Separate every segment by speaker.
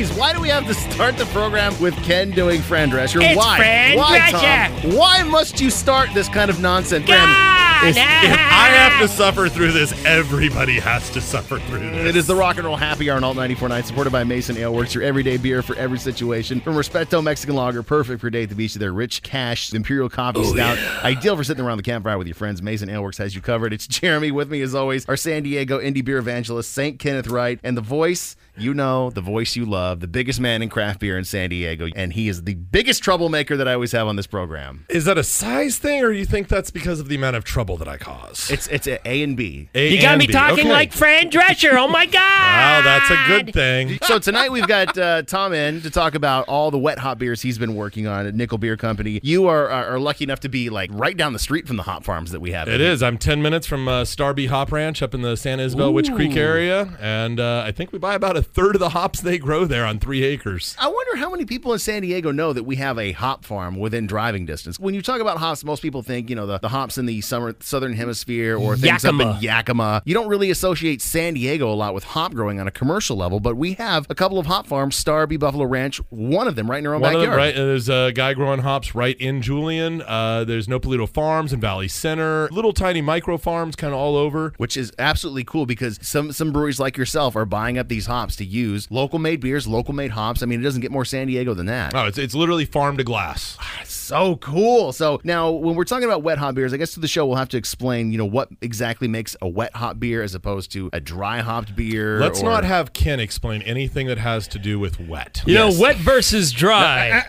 Speaker 1: Please. Why do we have to start the program with Ken doing Fran Drescher?
Speaker 2: It's
Speaker 1: Why?
Speaker 2: Fran
Speaker 1: Why,
Speaker 2: Drescher.
Speaker 1: Tom? Why must you start this kind of nonsense?
Speaker 2: God,
Speaker 3: If, if I have to suffer through this, everybody has to suffer through this.
Speaker 1: It is the Rock and Roll Happy Hour on Alt 94.9, supported by Mason Ale Works, your everyday beer for every situation. From Respeto Mexican Lager, perfect for day at the beach, to their rich cash Imperial Coffee oh, Stout, ideal for sitting around the campfire with your friends. Mason Ale Works has you covered. It's Jeremy with me, as always, our San Diego indie beer evangelist, St. Kenneth Wright, and the voice you know, the voice you love, the biggest man in craft beer in San Diego, and he is the biggest troublemaker that I always have on this program.
Speaker 3: Is that a size thing, or do you think that's because of the amount of trouble that I cause?
Speaker 1: It's it's a A and B.
Speaker 3: A
Speaker 2: You got me
Speaker 3: B.
Speaker 2: talking
Speaker 3: Okay.
Speaker 2: like Fran Drescher. Oh my God.
Speaker 3: Wow, that's a good thing.
Speaker 1: So tonight we've got uh, Tom in to talk about all the wet hop beers he's been working on at Nickel Beer Company. You are, are, are lucky enough to be like right down the street from the hop farms that we have.
Speaker 3: It is. I'm 10 minutes from uh, Star B Hop Ranch up in the San Isabel Witch Creek area, and uh, I think we buy about a third of the hops they grow there on three acres.
Speaker 1: I wonder how many people in San Diego know that we have a hop farm within driving distance. When you talk about hops, most people think you know the, the hops in the summer southern hemisphere or things up in
Speaker 2: Yakima.
Speaker 1: Yakima. You don't really associate San Diego a lot with hop growing on a commercial level, but we have a couple of hop farms, Star B, Buffalo Ranch, one of them right in our own
Speaker 3: One
Speaker 1: backyard.
Speaker 3: them, right? There's a guy growing hops right in Julian. Uh, there's No Polito Farms in Valley Center. Little tiny micro farms kind of all over.
Speaker 1: which is absolutely cool because some some breweries like yourself are buying up these hops to use local made beers, local made hops. I mean, it doesn't get more San Diego than that.
Speaker 3: Oh, it's, it's literally farm to glass.
Speaker 1: So cool. So now, when we're talking about wet hop beers, I guess to the show we'll have to explain, you know, what exactly makes a wet hop beer as opposed to a dry hopped beer.
Speaker 3: Let's
Speaker 1: or-
Speaker 3: not have Ken explain anything that has to do with wet.
Speaker 2: You know, wet versus dry.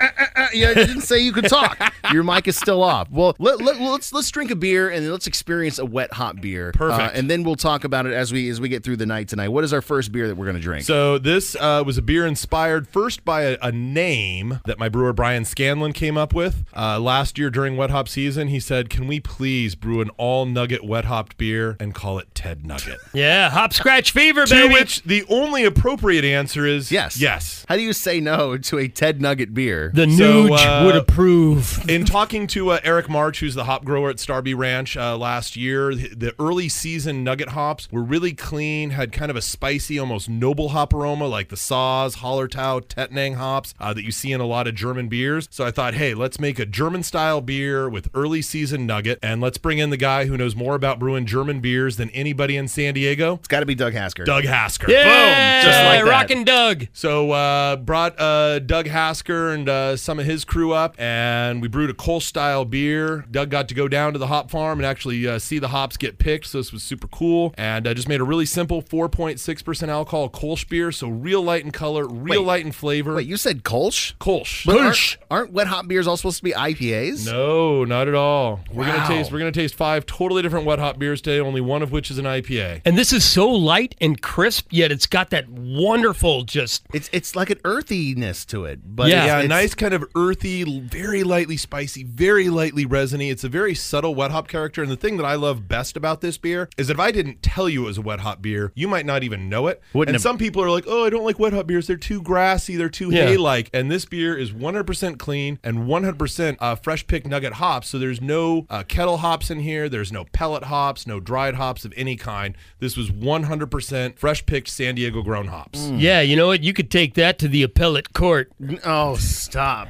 Speaker 1: Uh, yeah, you didn't say you could talk. Your mic is still off. Well, let, let, let's let's drink a beer and let's experience a wet hop beer.
Speaker 3: Perfect.
Speaker 1: Uh, and then we'll talk about it as we as we get through the night tonight. What is our first beer that we're going to drink?
Speaker 3: So this uh, was a beer inspired first by a, a name that my brewer Brian Scanlon came up with uh, last year during wet hop season. He said, "Can we please brew an all nugget wet hopped beer and call it Ted Nugget?"
Speaker 2: yeah, hop scratch fever,
Speaker 3: to which the only appropriate answer is
Speaker 1: yes.
Speaker 3: yes.
Speaker 1: How do you say no to a Ted Nugget beer?
Speaker 2: the
Speaker 3: So,
Speaker 2: Nuge
Speaker 3: uh,
Speaker 2: would approve.
Speaker 3: In talking to uh, Eric March, who's the hop grower at Star B Ranch uh, last year, the, the early season nugget hops were really clean, had kind of a spicy, almost noble hop aroma like the Saaz, Hallertau, Tettnang hops uh, that you see in a lot of German beers. So I thought, hey, let's make a German style beer with early season nugget, and let's bring in the guy who knows more about brewing German beers than anybody in San Diego,
Speaker 1: It's got to be Doug Hasker.
Speaker 3: Doug Hasker.
Speaker 2: Yeah, Boom.
Speaker 1: just like that.
Speaker 2: Rockin' Doug.
Speaker 3: So uh, brought uh, Doug Hasker and uh, some of his crew up, and we brewed a Kolsch style beer. Doug got to go down to the hop farm and actually uh, see the hops get picked, so this was super cool. And uh, just made a really simple 4.6% alcohol Kolsch beer, so real light in color, real
Speaker 1: Wait.
Speaker 3: light in flavor.
Speaker 1: Wait, you said Kolsch?
Speaker 3: Kolsch.
Speaker 1: But aren't,
Speaker 2: Kolsch.
Speaker 1: aren't wet hop beers all supposed to be IPAs?
Speaker 3: No, not at all. We're
Speaker 1: Wow.
Speaker 3: gonna taste. We're gonna taste five totally different wet hop beers today. Only one of which is an IPA.
Speaker 2: And this is so light and crisp, yet it's got that wonderful just.
Speaker 1: It's it's like an earthiness to it, but
Speaker 2: Yeah.
Speaker 3: Yeah,
Speaker 1: it's-
Speaker 3: nice kind of earthy, very lightly spicy, very lightly resiny. It's a very subtle wet hop character. And the thing that I love best about this beer is that if I didn't tell you it was a wet hop beer, you might not even know it.
Speaker 1: Wouldn't
Speaker 3: and
Speaker 1: have-
Speaker 3: some people are like, oh, I don't like wet hop beers. They're too grassy. They're too
Speaker 2: Yeah.
Speaker 3: hay like. And this beer is 100% clean and 100% uh, fresh picked nugget hops. So there's no uh, kettle hops in here. There's no pellet hops, no dried hops of any kind. This was 100% fresh picked San Diego grown hops.
Speaker 2: Yeah, you know what? You could take that to the appellate court.
Speaker 1: Oh, stop!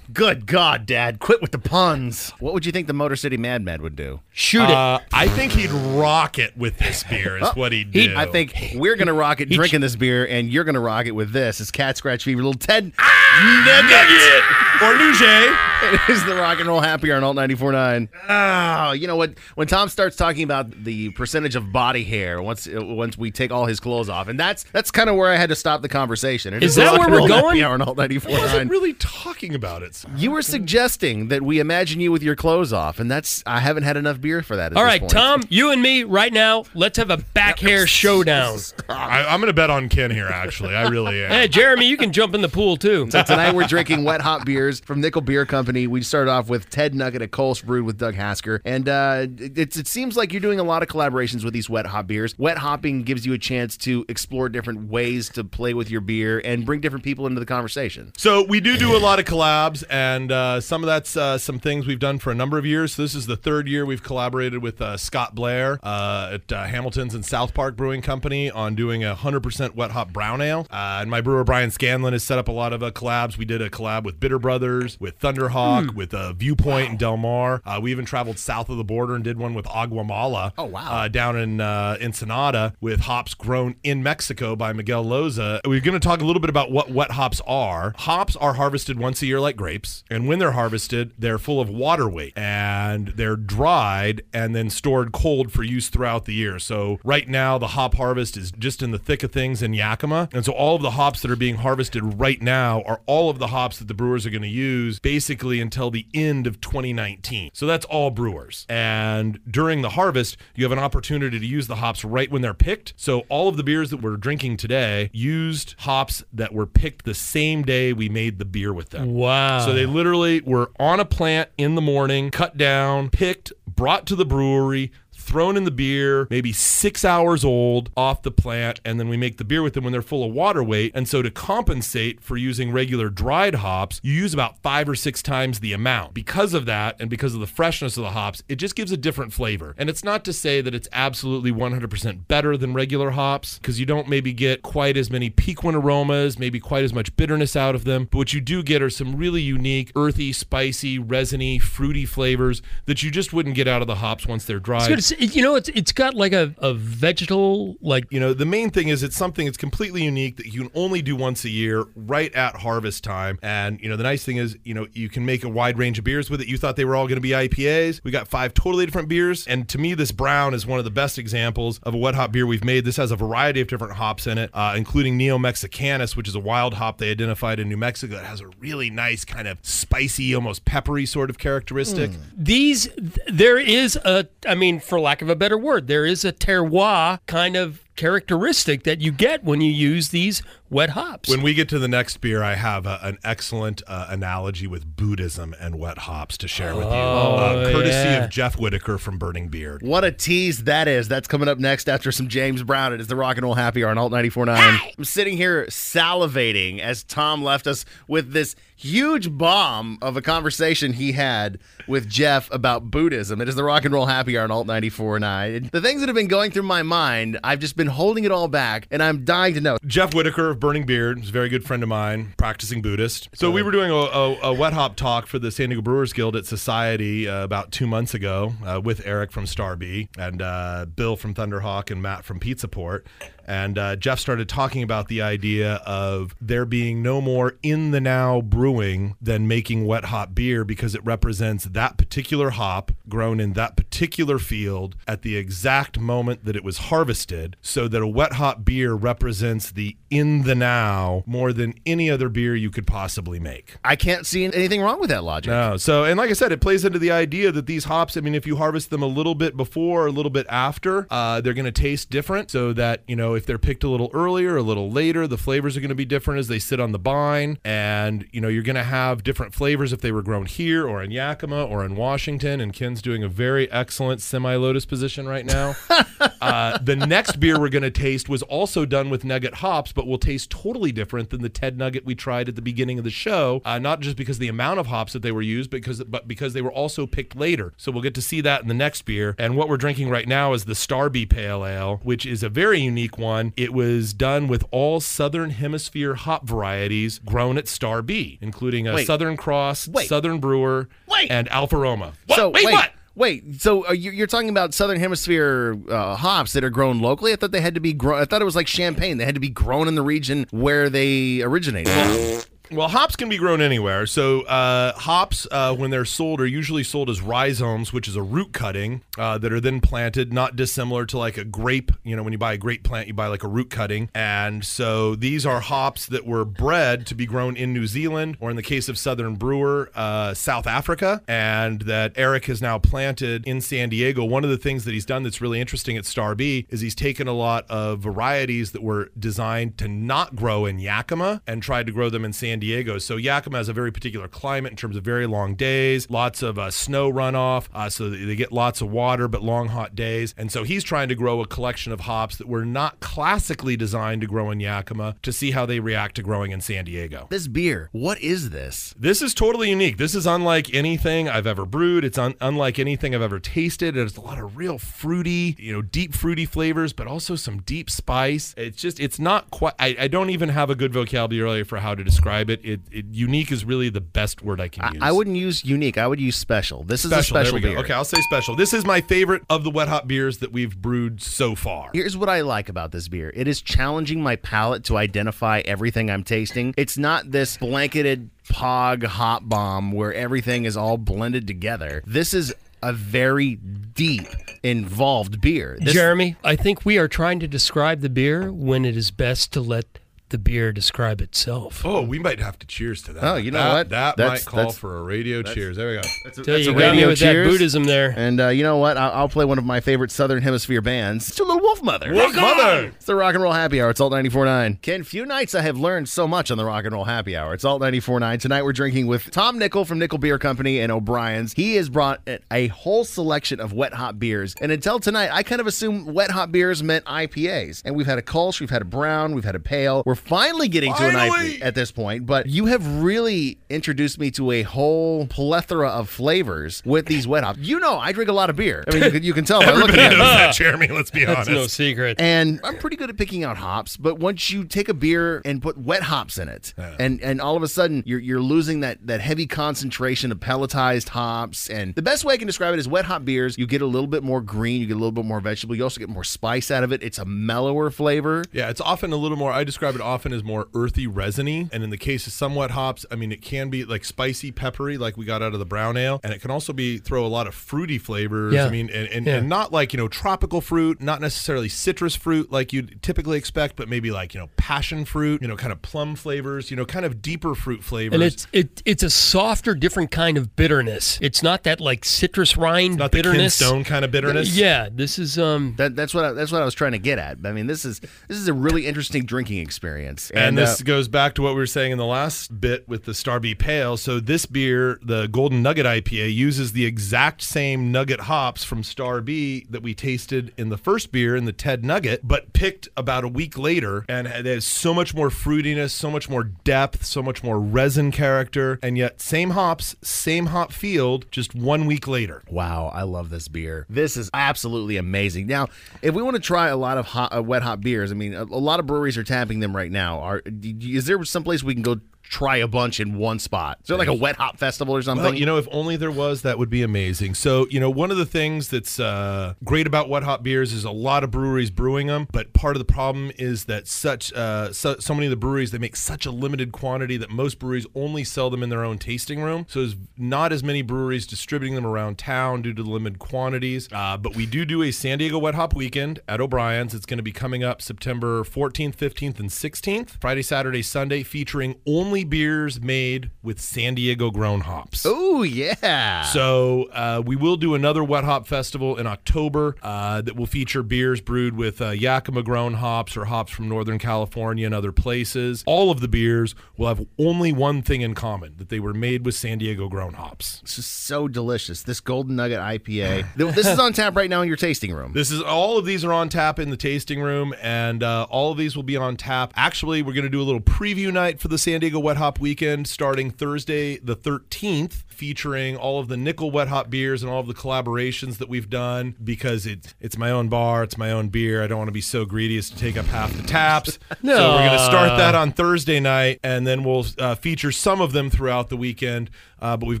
Speaker 1: Good God, Dad, quit with the puns. What would you think the Motor City Madman would do?
Speaker 2: Shoot it.
Speaker 3: Uh, I think he'd rock it with this beer. Is what he'd do.
Speaker 1: I think we're gonna rock it drinking this beer, and you're gonna rock it with this. It's Cat Scratch Fever, little Ted.
Speaker 3: Ah, Nugget or Nouget.
Speaker 1: it is the rock and roll happy hour on Alt 94.9. Ah. Oh, you know what? When Tom starts talking about the percentage of body hair once uh, once we take all his clothes off, and that's that's kind of where I had to stop the conversation. It
Speaker 2: Is
Speaker 1: the
Speaker 2: that
Speaker 1: rock
Speaker 2: where
Speaker 1: and
Speaker 2: we're
Speaker 1: roll
Speaker 2: going?
Speaker 1: Happy hour on Alt
Speaker 3: I wasn't really talking about it.
Speaker 1: You were suggesting that we imagine you with your clothes off, and that's I haven't had enough beer for that. At
Speaker 2: All
Speaker 1: this point.
Speaker 2: Tom, you and me right now. Let's have a back hair showdown.
Speaker 3: I, I'm going to bet on Ken here. Actually, I really am.
Speaker 2: Hey, Jeremy, you can jump in the pool too.
Speaker 1: So tonight we're drinking wet hop beers from Nickel Beer Company. We started off with Ted Nugget, a Kolsch brewed with Doug Hasker, and uh, it, it seems like you're doing a lot of collaborations with these wet hop beers. Wet hopping gives you a chance to explore different ways to play with your beer and bring different people into the conversation.
Speaker 3: So we do do a lot of collabs, and uh, some of that's uh, some things we've done for a number of years. So this is the third year we've collaborated with uh, Scott Blair uh, at uh, Hamilton's and South Park Brewing Company on doing a 100% wet hop brown ale. Uh, and my brewer Brian Scanlon has set up a lot of uh, collabs. We did a collab with Bitter Brothers, with Thunderhawk, with uh, Viewpoint and Del Mar. Uh, we even traveled south of the border and did one with Aguamala.
Speaker 1: Oh, wow.
Speaker 3: Uh, down in uh, Ensenada with hops grown in Mexico by Miguel Loza. We're going to talk a little bit about what wet hops are. Hops are harvested once a year like grapes, and when they're harvested, they're full of water weight and they're dried and then stored cold for use throughout the year. So right now, the hop harvest is just in the thick of things in Yakima, and so all of the hops that are being harvested right now are all of the hops that the brewers are going to use basically until the end of 2019. So that's all brewers. And during the harvest, you have an opportunity to use the hops right when they're picked. So all of the beers that we're drinking today used hops that were picked the same day we made the beer with them.
Speaker 2: Wow.
Speaker 3: So they literally were on a plant in the morning, cut down, picked, brought to the brewery, thrown in the beer, maybe six hours old off the plant, and then we make the beer with them when they're full of water weight. And so to compensate for using regular dried hops, you use about five or six times the amount. Because of that, and because of the freshness of the hops, it just gives a different flavor. And it's not to say that it's absolutely 100% better than regular hops, because you don't maybe get quite as many piquant aromas, maybe quite as much bitterness out of them. But what you do get are some really unique, earthy, spicy, resiny, fruity flavors that you just wouldn't get out of the hops once they're dried.
Speaker 2: It's. You know, it's it's got like a, a vegetal like
Speaker 3: You know, the main thing is it's something that's completely unique that you can only do once a year, right at harvest time. And you know, the nice thing is, you know, you can make a wide range of beers with it. You thought they were all going to be IPAs. We got five totally different beers, and to me, this brown is one of the best examples of a wet hop beer we've made. This has a variety of different hops in it, uh, including Neo Mexicanus, which is a wild hop they identified in New Mexico that has a really nice kind of spicy, almost peppery sort of characteristic.
Speaker 2: these th- there is a i mean for lack of a better word. There is a terroir kind of characteristic that you get when you use these wet hops
Speaker 3: When we get to the next beer, I have a, an excellent uh, analogy with Buddhism and wet hops to share with you, uh, courtesy
Speaker 2: yeah.
Speaker 3: of Jeff Whitaker from Burning Beard.
Speaker 1: What a tease that is. That's coming up next after some James Brown. It is the Rock and Roll Happy Hour on Alt 94.9. I'm sitting here salivating as Tom left us with this huge bomb of a conversation he had with Jeff about Buddhism. It is the Rock and Roll Happy Hour on Alt 94.9. The things that have been going through my mind, I've just been holding it all back, and I'm dying to know.
Speaker 3: Jeff Whitaker of Burning Beard is a very good friend of mine, practicing Buddhist. So we were doing a, a, a wet hop talk for the San Diego Brewers Guild at Society uh, about two months ago uh, with Eric from Star B and uh, Bill from Thunderhawk and Matt from Pizza Port. And uh, Jeff started talking about the idea of there being no more in the now brewing than making wet hop beer because it represents that particular hop grown in that particular field at the exact moment that it was harvested. So that a wet hop beer represents the in the now more than any other beer you could possibly make.
Speaker 1: I can't see anything wrong with that logic.
Speaker 3: No. So, and like I said, it plays into the idea that these hops, I mean, if you harvest them a little bit before or a little bit after, uh, they're going to taste different. So that, you know, if they're picked a little earlier, a little later, the flavors are going to be different as they sit on the vine. And, you know, you're going to have different flavors if they were grown here or in Yakima or in Washington. And Ken's doing a very excellent semi lotus position right now. uh, the next beer we're going to taste was also done with nugget hops, but will taste totally different than the Ted Nugget we tried at the beginning of the show. Uh, not just because of the amount of hops that they were used, because but because they were also picked later. So we'll get to see that in the next beer. And what we're drinking right now is the Star B Pale Ale, which is a very unique one. It was done with all Southern Hemisphere hop varieties grown at Star B, including a
Speaker 1: Wait.
Speaker 3: Southern Cross,
Speaker 1: Wait.
Speaker 3: Southern Brewer,
Speaker 1: Wait.
Speaker 3: and Alpha Aroma. What?
Speaker 1: So
Speaker 3: wait,
Speaker 1: wait,
Speaker 3: what?
Speaker 1: Wait, so are you, you're talking about Southern Hemisphere uh, hops that are grown locally? I thought they had to be grown. I thought it was like champagne; they had to be grown in the region where they originated.
Speaker 3: Well, hops can be grown anywhere. So uh, hops, uh, when they're sold, are usually sold as rhizomes, which is a root cutting uh, that are then planted, not dissimilar to like a grape. You know, when you buy a grape plant, you buy like a root cutting. And so these are hops that were bred to be grown in New Zealand, or in the case of Southern Brewer, uh, South Africa, and that Eric has now planted in San Diego. One of the things that he's done that's really interesting at Star B is he's taken a lot of varieties that were designed to not grow in Yakima and tried to grow them in San Diego. So Yakima has a very particular climate in terms of very long days, lots of uh, snow runoff, uh, so they get lots of water but long hot days. And so he's trying to grow a collection of hops that were not classically designed to grow in Yakima to see how they react to growing in San Diego.
Speaker 1: This beer, what is this?
Speaker 3: This is totally unique. This is unlike anything I've ever brewed. It's un- unlike anything I've ever tasted. There's a lot of real fruity, you know, deep fruity flavors, but also some deep spice. It's just, it's not quite. I, I don't even have a good vocabulary for how to describe it. It, it unique is really the best word I can use.
Speaker 1: I wouldn't use unique. I would use special. This is a special
Speaker 3: there we
Speaker 1: beer.
Speaker 3: go. Okay, I'll say special. This is my favorite of the wet hop beers that we've brewed so far.
Speaker 1: Here's what I like about this beer. It is challenging my palate to identify everything I'm tasting. It's not this blanketed pog hot bomb where everything is all blended together. This is a very deep, involved beer. This,
Speaker 2: Jeremy, I think we are trying to describe the beer when it is best to let the beer describe itself.
Speaker 3: Oh, we might have to cheers to that.
Speaker 1: Oh, you know
Speaker 3: That-
Speaker 1: what?
Speaker 3: That
Speaker 1: That's-
Speaker 3: might call
Speaker 1: that's-
Speaker 3: for a radio cheers. There we go.
Speaker 2: Tell you,
Speaker 1: a
Speaker 2: you got me
Speaker 1: radio
Speaker 2: with
Speaker 1: cheers.
Speaker 2: that Buddhism there.
Speaker 1: And uh, you know what? I'll, I'll play one of my favorite Southern Hemisphere bands. It's a little Wolfmother.
Speaker 3: Wolf Mother.
Speaker 1: It's the Rock and Roll Happy Hour. It's Alt 94.9. Ken, few nights I have learned so much on the Rock and Roll Happy Hour. It's Alt 94.9. Tonight we're drinking with Tom Nickel from Nickel Beer Company and O'Brien's. He has brought a- a whole selection of wet hop beers. And until tonight, I kind of assumed wet hop beers meant IPAs. And we've had a Kolsch, we've had a brown, we've had a pale. We're finally getting to an
Speaker 3: Finally!
Speaker 1: IPA at this point. But you have really introduced me to a whole plethora of flavors with these wet hops. You know, I drink a lot of beer. I mean, you can, you can tell by looking
Speaker 3: Everybody
Speaker 1: at
Speaker 3: knows
Speaker 1: me.
Speaker 3: that, Jeremy. Let's be
Speaker 2: That's
Speaker 3: honest.
Speaker 2: no secret.
Speaker 1: And I'm pretty good at picking out hops, but once you take a beer and put wet hops in it, and and all of a sudden you're you're losing that that heavy concentration of pelletized hops. And the best way I can describe it is wet hop beers. You get a little bit more green, you get a little bit more vegetable. You also get more spice out of it. It's a mellower flavor.
Speaker 3: Yeah, it's often a little more. I describe it often as more earthy, resiny, and in the case of some wet hops, I mean, it can be like spicy, peppery, like we got out of the brown ale, and it can also be throw a lot of fruity flavors.
Speaker 2: Yeah.
Speaker 3: I mean, and, and,
Speaker 2: Yeah.
Speaker 3: and not like you know tropical fruit, not necessarily citrus fruit like you'd typically expect, but maybe like you know passion fruit, you know, kind of plum flavors, you know, kind of deeper fruit flavors.
Speaker 2: And it's it it's a softer, different kind of bitterness. It's not that like citrus rind
Speaker 3: not the
Speaker 2: bitterness.
Speaker 3: Stone kind of bitterness.
Speaker 2: Yeah, this is um
Speaker 1: That, that's what I, that's what I was trying to get at. I mean, this is this is a really interesting drinking experience.
Speaker 3: And, this
Speaker 1: uh,
Speaker 3: goes back to what we were saying in the last bit with the Star B Pale. So this beer, the Golden Nugget IPA, uses the exact same nugget hops from Star B that we tasted in the first beer in the Ted Nugget, but picked about a week later. And it has so much more fruitiness, so much more depth, so much more resin character, and yet same hops, same hop field, just one week later.
Speaker 1: Wow, I love this beer. This is absolutely amazing. Now, if we want to try a lot of hot, uh, wet hop beers, I mean, a, a lot of breweries are tapping them right now. Are is there someplace we can go try a bunch in one spot? Is there like a wet hop festival or something?
Speaker 3: Well, you know, if only there was, that would be amazing. So, you know, one of the things that's uh, great about wet hop beers is a lot of breweries brewing them, but part of the problem is that such uh, so, so many of the breweries they make such a limited quantity that most breweries only sell them in their own tasting room. So, there's not as many breweries distributing them around town due to the limited quantities. Uh, but we do do a San Diego Wet Hop Weekend at O'Brien's. It's going to be coming up September 14th, 15th, and 16th, Friday, Saturday, Sunday, featuring only beers made with San Diego grown hops.
Speaker 1: Oh yeah.
Speaker 3: So uh, we will do another wet hop festival in October uh, that will feature beers brewed with uh, Yakima grown hops or hops from Northern California and other places. All of the beers will have only one thing in common: that they were made with San Diego grown hops.
Speaker 1: This is so delicious. This Golden Nugget IPA. This is on tap right now in your tasting room.
Speaker 3: This is all of these are on tap in the tasting room, and uh, all of these will be on tap. Actually, we're going to do a little preview night for the San Diego Wet Hop Weekend starting Thursday the 13th, featuring all of the Nickel Wet Hop beers and all of the collaborations that we've done. Because it's it's my own bar, it's my own beer. I don't want to be so greedy as to take up half the taps. So we're going to start that on Thursday night, and then we'll uh, feature some of them throughout the weekend. Uh, but we've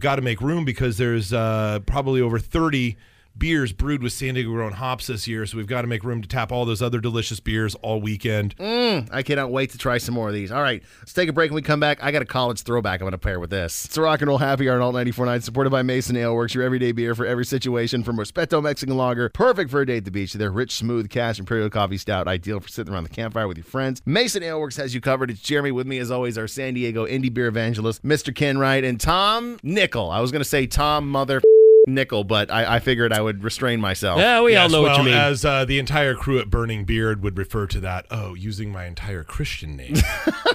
Speaker 3: got to make room because there's uh, probably over 30 beers brewed with San Diego grown hops this year, so we've got to make room to tap all those other delicious beers all weekend.
Speaker 1: Mm, I cannot wait to try some more of these. All right, let's take a break. When we come back, I got a college throwback I'm going to pair with this. It's a rock and roll happy hour on Alt 94.9, supported by Mason Ale Works, your everyday beer for every situation. From Respeto Mexican Lager, perfect for a day at the beach, to their rich, smooth, cash Imperial Coffee Stout, ideal for sitting around the campfire with your friends. Mason Ale Works has you covered. It's Jeremy with me, as always, our San Diego indie beer evangelist, Mr. Ken Wright, and Tom Nickel. I was going to say Tom Mother Nickel, but I, I figured I would restrain myself.
Speaker 2: Yeah, we all know
Speaker 3: well,
Speaker 2: what you mean.
Speaker 3: As uh, the entire crew at Burning Beard would refer to that, oh, using my entire Christian name.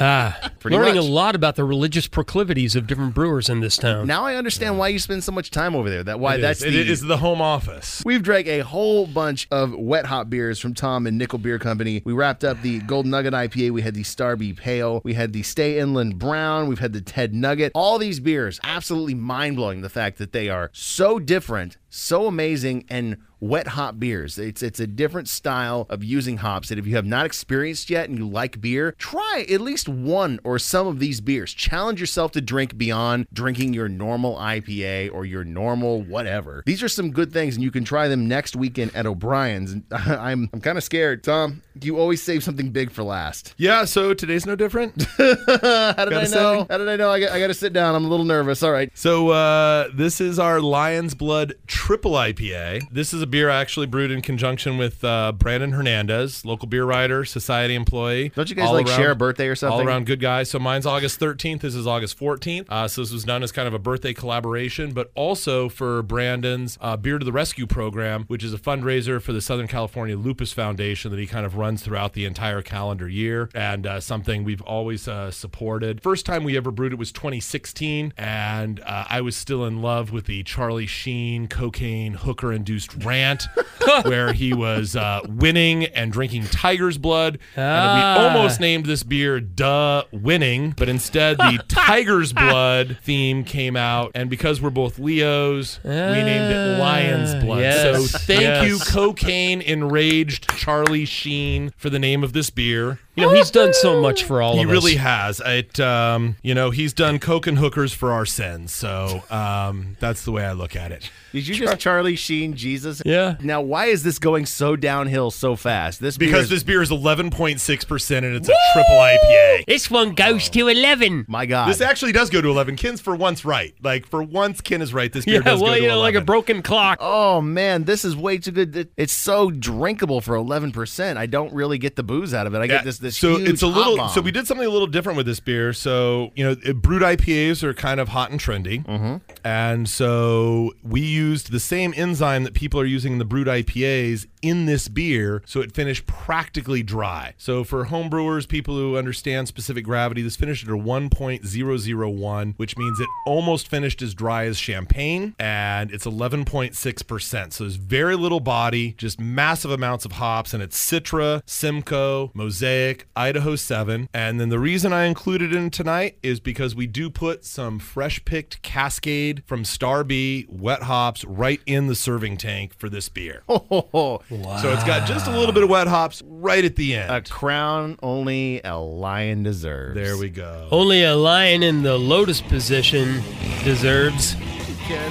Speaker 2: ah,
Speaker 1: Pretty
Speaker 2: learning
Speaker 1: much.
Speaker 2: a lot about the religious proclivities of different brewers in this town.
Speaker 1: Now I understand why you spend so much time over there. That why
Speaker 3: It
Speaker 1: that's
Speaker 3: is.
Speaker 1: the
Speaker 3: it is the home office.
Speaker 1: We've drank a whole bunch of wet hop beers from Tom and Nickel Beer Company. We wrapped up the Golden Nugget IPA. We had the Star B Pale. We had the Stay Inland Brown. We've had the Ted Nugget. All these beers, absolutely mind blowing. The fact that they are so different, so amazing, and wet hop beers. It's it's a different style of using hops that if you have not experienced yet and you like beer, try at least one or some of these beers. Challenge yourself to drink beyond drinking your normal IPA or your normal whatever. These are some good things and you can try them next weekend at O'Brien's. I'm I'm kind of scared. Tom, you always save something big for last.
Speaker 3: Yeah, so today's no different.
Speaker 1: How did I
Speaker 3: Gotta
Speaker 1: know?
Speaker 3: say.
Speaker 1: How did I know? I got, I got to sit down. I'm a little nervous. All right.
Speaker 3: So uh, this is our Lion's Blood Triple IPA. This is a beer I actually brewed in conjunction with uh, Brandon Hernandez, local beer writer, society employee.
Speaker 1: Don't you guys
Speaker 3: all
Speaker 1: like
Speaker 3: around-
Speaker 1: share a birthday or something?
Speaker 3: All around good guy. So mine's August 13th. This is August 14th. Uh, so this was done as kind of a birthday collaboration, but also for Brandon's uh, Beer to the Rescue program, which is a fundraiser for the Southern California Lupus Foundation that he kind of runs throughout the entire calendar year, and uh, something we've always uh, supported. First time we ever brewed it was 2016, and uh, I was still in love with the Charlie Sheen cocaine hooker induced rant, where he was uh, winning and drinking tiger's blood. And
Speaker 2: Ah.
Speaker 3: we almost named this beer Duh Winning, but instead the Tiger's Blood theme came out. And because we're both Leos, we named it Lion's Blood.
Speaker 2: Ah, yes,
Speaker 3: so thank
Speaker 2: yes.
Speaker 3: you, cocaine enraged Charlie Sheen, for the name of this beer.
Speaker 2: You know, he's done so much for all
Speaker 3: He
Speaker 2: of us.
Speaker 3: He really has. It, um, you know, he's done coke and hookers for our sins. So um, that's the way I look at it.
Speaker 1: Did you just Charlie Sheen Jesus?
Speaker 2: Yeah.
Speaker 1: Now, why is this going so downhill so fast? This beer
Speaker 3: Because
Speaker 1: is-
Speaker 3: this beer is 11.6% and it's a triple IPA.
Speaker 2: This one goes to 11.
Speaker 1: my God.
Speaker 3: This actually does go to 11. Ken's for once right. Like, for once, Ken is right. This beer
Speaker 2: Yeah,
Speaker 3: does
Speaker 2: well,
Speaker 3: go to
Speaker 2: you know, like a broken clock.
Speaker 1: Oh man, this is way too good. It's so drinkable for eleven percent. I don't really get the booze out of it. I
Speaker 3: Yeah,
Speaker 1: get this this
Speaker 3: so
Speaker 1: huge
Speaker 3: it's a little so we did something a little different with this beer. So you know brut ipas are kind of hot and trendy.
Speaker 1: Mm-hmm.
Speaker 3: And so we used the same enzyme that people are using in the brut ipas in this beer so it finished practically dry. So for homebrewers, people who understand specific gravity this finished at a 1.001 which means it almost finished as dry as champagne and it's 11.6% so there's very little body just massive amounts of hops and it's citra simcoe mosaic idaho 7 and then the reason i included it in tonight is because we do put some fresh picked cascade from star b wet hops right in the serving tank for this beer
Speaker 1: Oh, wow!
Speaker 3: so it's got just a little bit of wet hops right at the end
Speaker 1: a crown only a lion deserves.
Speaker 3: there we go
Speaker 2: Only a lion in the lotus position deserves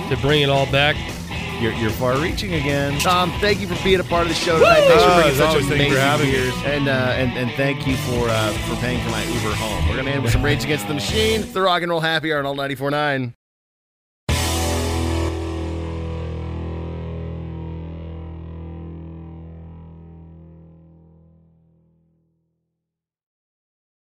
Speaker 2: to bring it all back.
Speaker 1: You're, you're far-reaching again, Tom. Thank you for being a part of the show tonight. Thanks for bringing
Speaker 3: as
Speaker 1: such
Speaker 3: always, thank you for
Speaker 1: amazing
Speaker 3: having
Speaker 1: beers, and uh, and and thank you for uh, for paying for my Uber home. We're gonna end with some Rage Against the Machine. The Rock and Roll Happy Hour on Alt 94.9.